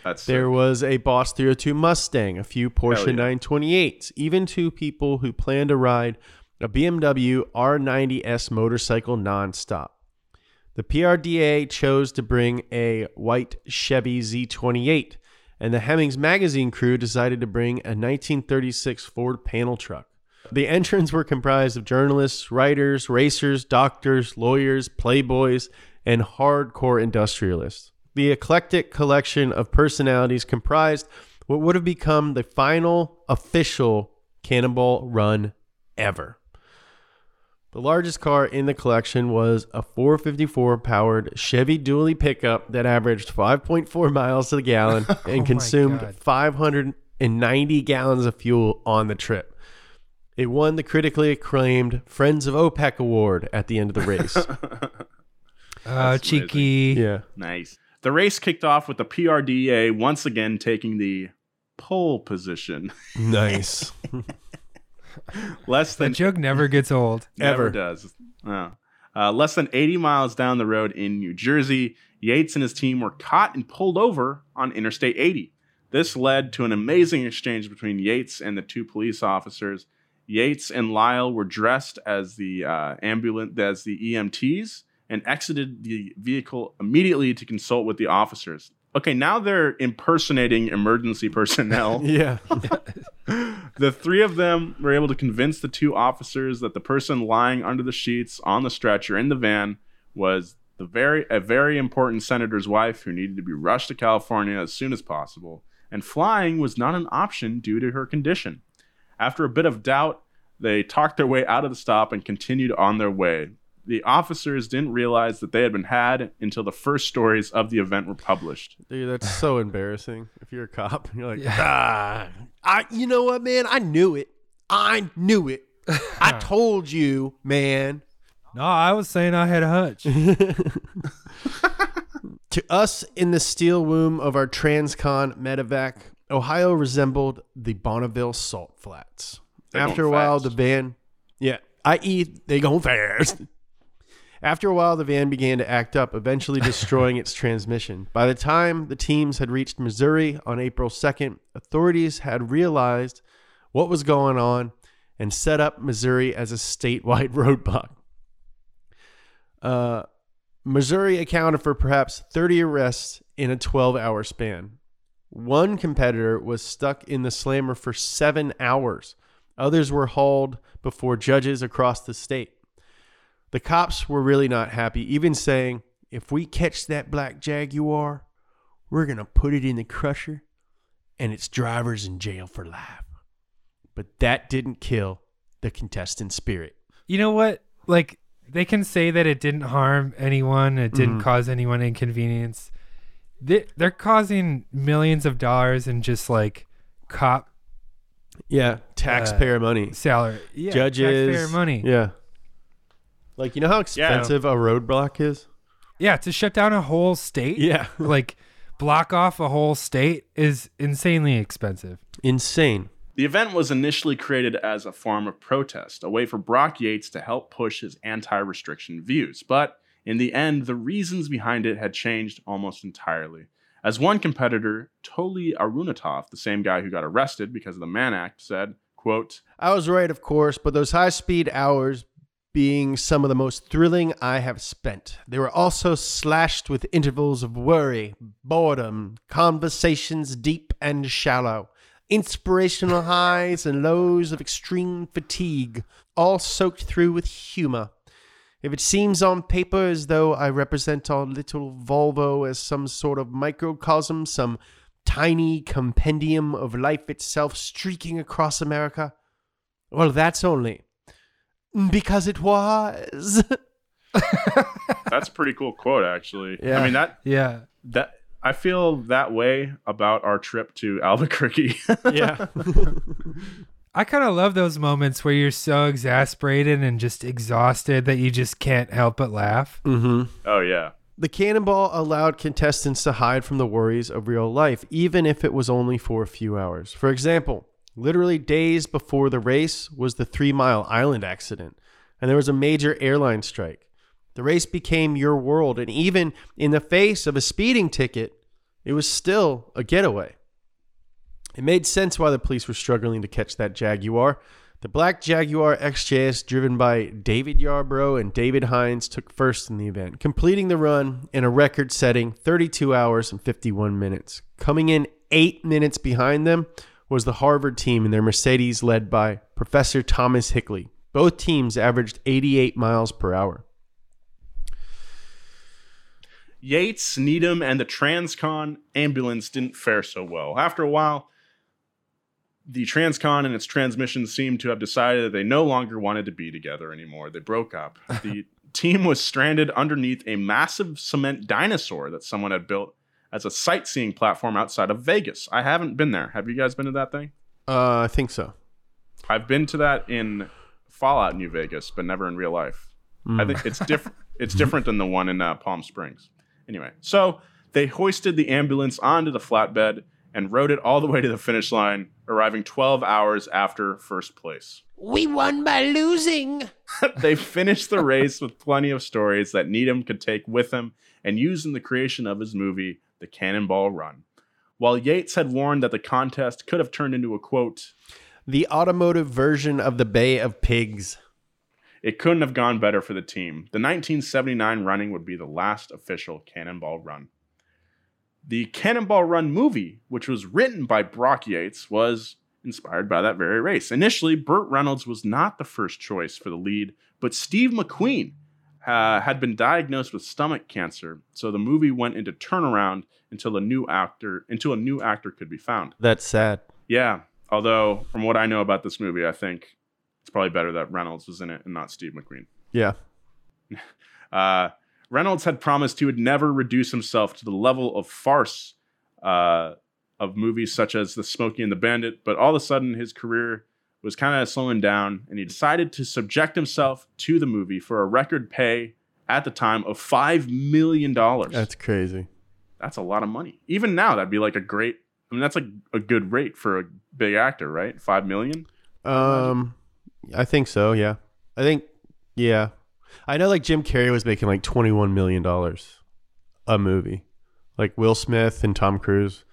That's There sick. was a Boss 302 Mustang, a few Porsche yeah. 928s, even two people who planned to ride a BMW R90S motorcycle nonstop. The PRDA chose to bring a white Chevy Z28, and the Hemmings magazine crew decided to bring a 1936 Ford panel truck. The entrants were comprised of journalists, writers, racers, doctors, lawyers, playboys, and hardcore industrialists. The eclectic collection of personalities comprised what would have become the final official Cannonball run ever. The largest car in the collection was a 454 powered Chevy dually pickup that averaged 5.4 miles to the gallon and my consumed 590 gallons of fuel on the trip. It won the critically acclaimed Friends of OPEC award at the end of the race. Uh, That's amazing. cheeky. Yeah. Nice. The race kicked off with the PRDA once again taking the pole position. Nice. Less That than joke never gets old. Never Ever. does. No. Uh, less than 80 miles down the road in New Jersey, Yates and his team were caught and pulled over on Interstate 80. This led to an amazing exchange between Yates and the two police officers. Yates and Lyle were dressed as the uh, ambulance as the EMTs and exited the vehicle immediately to consult with the officers. Okay, now they're impersonating emergency personnel. yeah. The three of them were able to convince the two officers that the person lying under the sheets on the stretcher in the van was the very a very important senator's wife who needed to be rushed to California as soon as possible, and flying was not an option due to her condition. After a bit of doubt, they talked their way out of the stop and continued on their way. The officers didn't realize that they had been had until the first stories of the event were published. Dude, that's so embarrassing. If you're a cop, you're like, ah, I, you know what, man? I knew it. I knew it. I told you, man. No, I was saying I had a hunch. To us in the steel womb of our Transcon medevac, Ohio resembled the Bonneville salt flats. They're After a while, fast. the van, yeah, I eat. they going fast. After a while, the van began to act up, eventually destroying its transmission. By the time the teams had reached Missouri on April 2nd, authorities had realized what was going on and set up Missouri as a statewide roadblock. Uh, Missouri accounted for perhaps 30 arrests in a 12 hour span. One competitor was stuck in the slammer for seven hours. Others were hauled before judges across the state. The cops were really not happy, even saying, if we catch that black Jaguar, we're going to put it in the crusher and its driver's in jail for life. But that didn't kill the contestant spirit. You know what? Like they can say that it didn't harm anyone, it didn't Mhm. cause anyone inconvenience. They, they're causing millions of dollars in just like cop Yeah, taxpayer money. salary, yeah, Judges, taxpayer money. Yeah. Like, you know how expensive a roadblock is? Yeah, to shut down a whole state, Yeah. like block off a whole state is insanely expensive. Insane. The event was initially created as a form of protest, a way for Brock Yates to help push his anti restriction views. But in the end, the reasons behind it had changed almost entirely. As one competitor, Toli Arunatov, the same guy who got arrested because of the Mann Act, said, quote, I was right, of course, but those high speed hours being some of the most thrilling I have spent. They were also slashed with intervals of worry, boredom, conversations deep and shallow, inspirational highs and lows of extreme fatigue, all soaked through with humor. If it seems on paper as though I represent our little Volvo as some sort of microcosm, some tiny compendium of life itself streaking across America, well, that's only because it was. That's a pretty cool quote, actually. Yeah. I mean, that, Yeah, that, I feel that way about our trip to Albuquerque. yeah. I kind of love those moments where you're so exasperated and just exhausted that you just can't help but laugh. mm-hmm. oh, yeah. The cannonball allowed contestants to hide from the worries of real life, even if it was only for a few hours. For example, literally days before the race was the Three Mile Island accident, and there was a major airline strike. The race became your world, and even in the face of a speeding ticket, it was still a getaway. It made sense why the police were struggling to catch that Jaguar. The black Jaguar XJS, driven by David Yarbrough and David Heinz, took first in the event, completing the run in a record setting 32 hours and 51 minutes. Coming in eight minutes behind them was the Harvard team in their Mercedes, led by Professor Thomas Hickley. Both teams averaged 88 miles per hour. Yates, Needham, and the Transcon ambulance didn't fare so well. After a while, the Transcon and its transmission seemed to have decided that they no longer wanted to be together anymore. They broke up. The team was stranded underneath a massive cement dinosaur that someone had built as a sightseeing platform outside of Vegas. I haven't been there. Have you guys been to that thing? Uh, I think so. I've been to that in Fallout New Vegas, but never in real life. I think it's different. it's different than the one in uh, Palm Springs. Anyway, so they hoisted the ambulance onto the flatbed and rode it all the way to the finish line, arriving 12 hours after first place. We won by losing. they finished the race with plenty of stories that Needham could take with him and use in the creation of his movie, The Cannonball Run. While Yates had warned that the contest could have turned into a quote, The automotive version of the Bay of Pigs. it couldn't have gone better for the team. The 1979 running would be the last official Cannonball Run. The Cannonball Run movie, which was written by Brock Yates, was inspired by that very race. Initially, Burt Reynolds was not the first choice for the lead, but Steve McQueen uh, had been diagnosed with stomach cancer, so the movie went into turnaround until a new actor until a new actor could be found. That's sad. Yeah, although from what I know about this movie, I think it's probably better that Reynolds was in it and not Steve McQueen. Yeah. Uh, Reynolds had promised he would never reduce himself to the level of farce uh, of movies such as The Smokey and the Bandit, but all of a sudden his career was kind of slowing down, and he decided to subject himself to the movie for a record pay at the time of five million dollars. That's crazy. That's a lot of money. Even now, that'd be like a great. I mean, that's like a good rate for a big actor, right? Five million. Um, I think so. Yeah, I think. Yeah, I know. Like Jim Carrey was making like twenty one million dollars a movie, like Will Smith and Tom Cruise.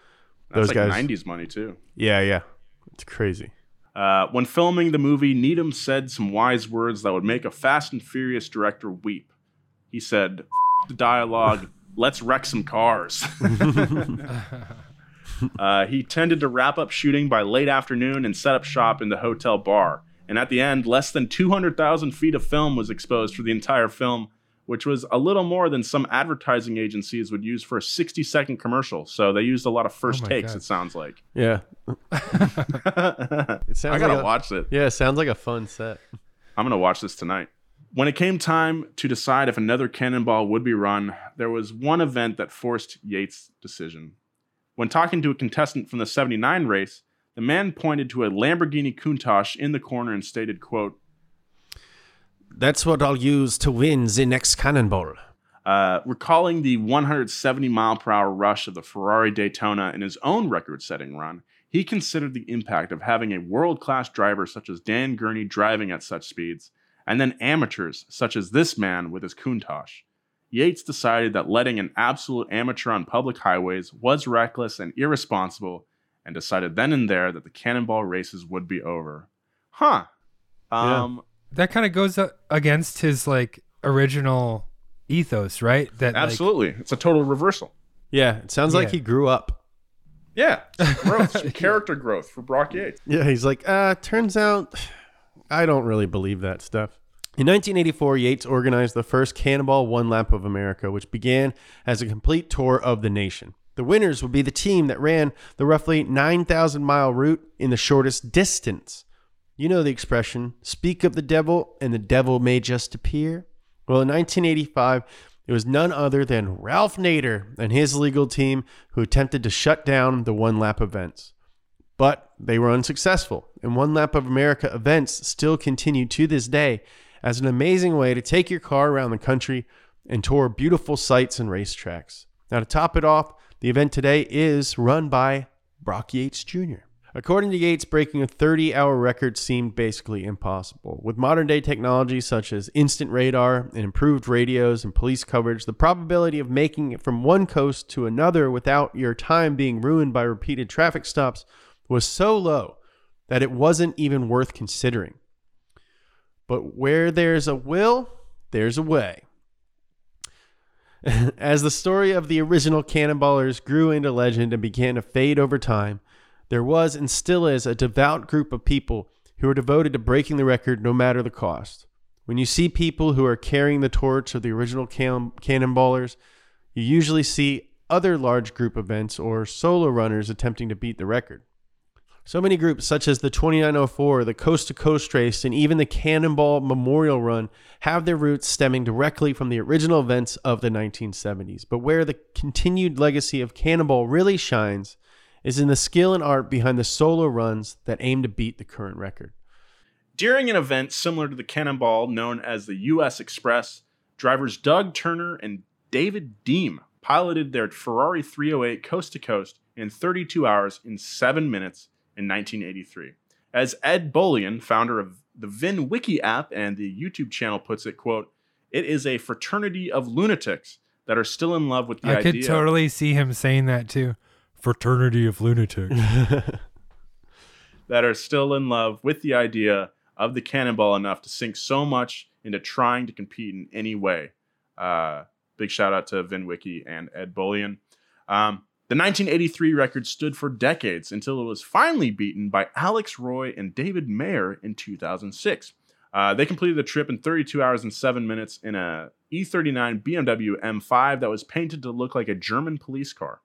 That's Those like guys. '90s money too. Yeah, yeah, it's crazy. Uh, when filming the movie, Needham said some wise words that would make a Fast and Furious director weep. He said, "F- the dialogue, let's wreck some cars. uh, he tended to wrap up shooting by late afternoon and set up shop in the hotel bar. And at the end, less than 200,000 feet of film was exposed for the entire film, which was a little more than some advertising agencies would use for a 60 second commercial. So they used a lot of first Oh takes, God. it sounds like. Yeah, I it sounds gotta like watch it. Yeah, it sounds like a fun set. I'm going to watch this tonight. When it came time to decide if another cannonball would be run, there was one event that forced Yates' decision. When talking to a contestant from the 79 race, the man pointed to a Lamborghini Countach in the corner and stated, quote, That's what I'll use to win the next cannonball. uh, recalling the 170 mile per hour rush of the Ferrari Daytona in his own record setting run, he considered the impact of having a world class driver such as Dan Gurney driving at such speeds, and then amateurs such as this man with his Countach. Yates decided that letting an absolute amateur on public highways was reckless and irresponsible, and decided then and there that the cannonball races would be over. Huh. Um, that kind of goes uh, against his like original ethos, right? That like, Absolutely. it's a total reversal. Yeah, it sounds like he grew up. Yeah, growth, some character growth for Brock Yates. Yeah, he's like, uh, turns out I don't really believe that stuff. In 1984, Yates organized the first Cannonball One Lap of America, which began as a complete tour of the nation. The winners would be the team that ran the roughly 9,000 mile route in the shortest distance. You know the expression, speak of the devil and the devil may just appear? Well, in 1985, it was none other than Ralph Nader and his legal team who attempted to shut down the one lap events but they were unsuccessful. And One Lap of America events still continue to this day as an amazing way to take your car around the country and tour beautiful sites and racetracks. Now, to top it off, the event today is run by Brock Yates Jr. According to Yates, breaking a 30 hour record seemed basically impossible. With modern day technology such as instant radar and improved radios and police coverage, the probability of making it from one coast to another without your time being ruined by repeated traffic stops was so low that it wasn't even worth considering. But where there's a will, there's a way. As the story of the original Cannonballers grew into legend and began to fade over time, there was and still is a devout group of people who are devoted to breaking the record no matter the cost. When you see people who are carrying the torch of the original can- Cannonballers, you usually see other large group events or solo runners attempting to beat the record. So many groups, such as the 2904, the Coast to Coast Race, and even the Cannonball Memorial Run, have their roots stemming directly from the original events of the 1970s. But where the continued legacy of Cannonball really shines is in the skill and art behind the solo runs that aim to beat the current record. During an event similar to the Cannonball known as the U.S. Express, drivers Doug Turner and David Diem piloted their Ferrari 308 coast to coast in 32 hours in 7 minutes in 1983. As Ed Bolian, founder of the VinWiki app and the YouTube channel puts it, quote, it is a fraternity of lunatics that are still in love with the I idea. could totally see him saying that too. Fraternity of lunatics. that are still in love with the idea of the cannonball enough to sink so much into trying to compete in any way. Uh, big shout out to VinWiki and Ed Bolian. Um, the 1983 record stood for decades until it was finally beaten by Alex Roy and David Mayer in 2006. Uh, they completed the trip in 32 hours and 7 minutes in a E39 BMW M5 that was painted to look like a German police car.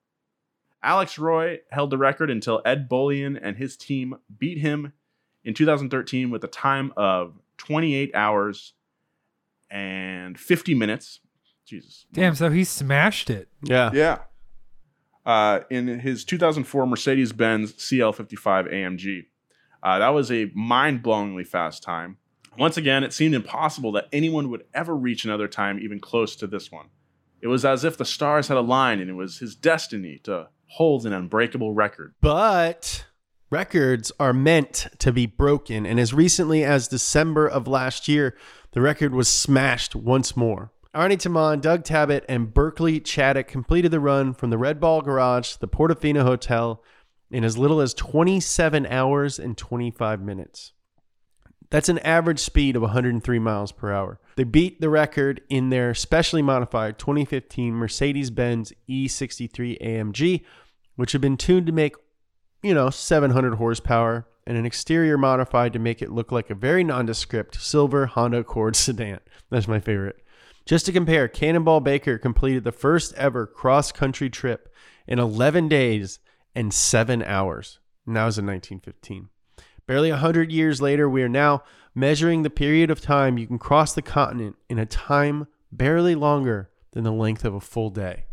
Alex Roy held the record until Ed Bolian and his team beat him in 2013 with a time of 28 hours and 50 minutes. Jesus. Damn, so he smashed it. Yeah. Yeah. Uh, in his 2004 Mercedes Benz CL55 AMG. Uh, that was a mind blowingly fast time. Once again, it seemed impossible that anyone would ever reach another time even close to this one. It was as if the stars had aligned and it was his destiny to hold an unbreakable record. But records are meant to be broken. And as recently as December of last year, the record was smashed once more. Arnie Toman, Doug Tabbutt, and Berkeley Chaddock completed the run from the Red Ball Garage to the Portofino Hotel in as little as 27 hours and 25 minutes. That's an average speed of 103 miles per hour. They beat the record in their specially modified 2015 Mercedes Benz E63 AMG, which had been tuned to make, you know, 700 horsepower and an exterior modified to make it look like a very nondescript silver Honda Accord sedan. That's my favorite. Just to compare, Cannonball Baker completed the first ever cross country trip in 11 days and 7 hours. And that was in 1915. Barely 100 years later, we are now measuring the period of time you can cross the continent in a time barely longer than the length of a full day.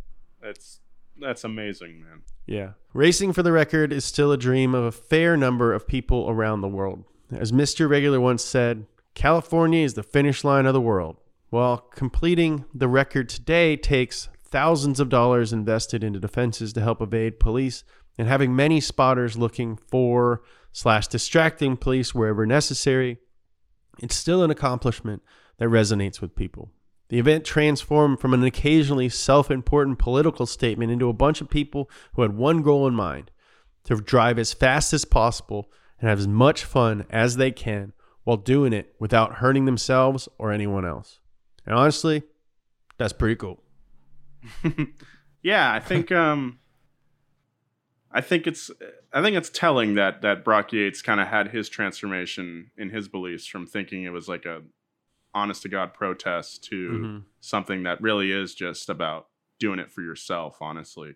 That's that's amazing, man. Yeah. Racing for the record is still a dream of a fair number of people around the world. As Mr. Regular once said, California is the finish line of the world. Well, completing the record today takes thousands of dollars invested into defenses to help evade police and having many spotters looking for slash distracting police wherever necessary. It's still an accomplishment that resonates with people. The event transformed from an occasionally self important political statement into a bunch of people who had one goal in mind to drive as fast as possible and have as much fun as they can while doing it without hurting themselves or anyone else. And honestly, that's pretty cool. yeah, I think um I think it's I think it's telling that that Brock Yates kind of had his transformation in his beliefs from thinking it was like a honest to god protest to Mhm. something that really is just about doing it for yourself, honestly.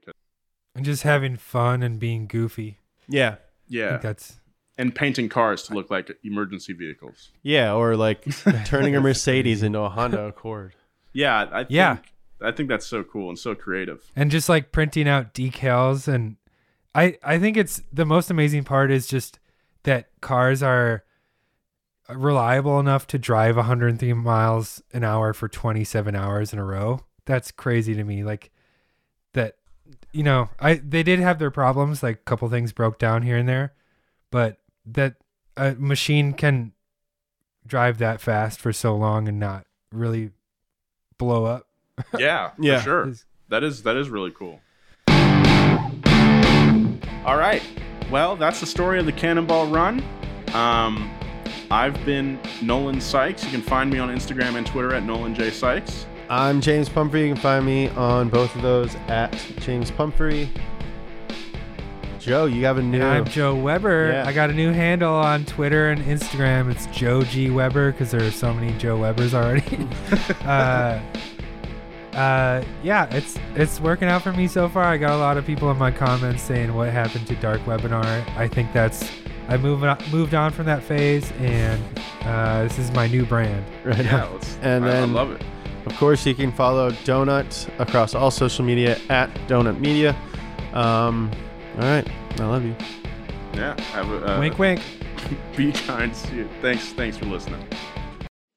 And just having fun and being goofy. Yeah. Yeah. that's And painting cars to look like emergency vehicles. Yeah, or like turning a Mercedes into a Honda Accord. Yeah, I think, Yeah. I think that's so cool and so creative. and just like printing out decals and I I think it's the most amazing part is just that cars are reliable enough to drive 103 miles an hour for 27 hours in a row. That's crazy to me. Like that you know, I they did have their problems like a couple things broke down here and there, but that a machine can drive that fast for so long and not really blow up. Yeah, Yeah. for sure. That is that is really cool. All right. Well, that's the story of the Cannonball Run. Um, I've been Nolan Sykes. You can find me on Instagram and Twitter at Nolan J Sykes. I'm James Pumphrey. You can find me on both of those at James Pumphrey. Joe, you have a new. And I'm Joe Weber. Yeah. I got a new handle on Twitter and Instagram. It's Joe G Weber because there are so many Joe Webers already. uh, uh, yeah, it's it's working out for me so far. I got a lot of people in my comments saying what happened to Dark Webinar. I think that's I moved on, moved on from that phase, and uh, this is my new brand. Right Yeah, on. And I, then- I love it. Of course, you can follow Donut across all social media at Donut Media. Um, all right. I love you. Yeah. Have a, uh, wink, wink. Be kind. See you. Thanks. Thanks for listening.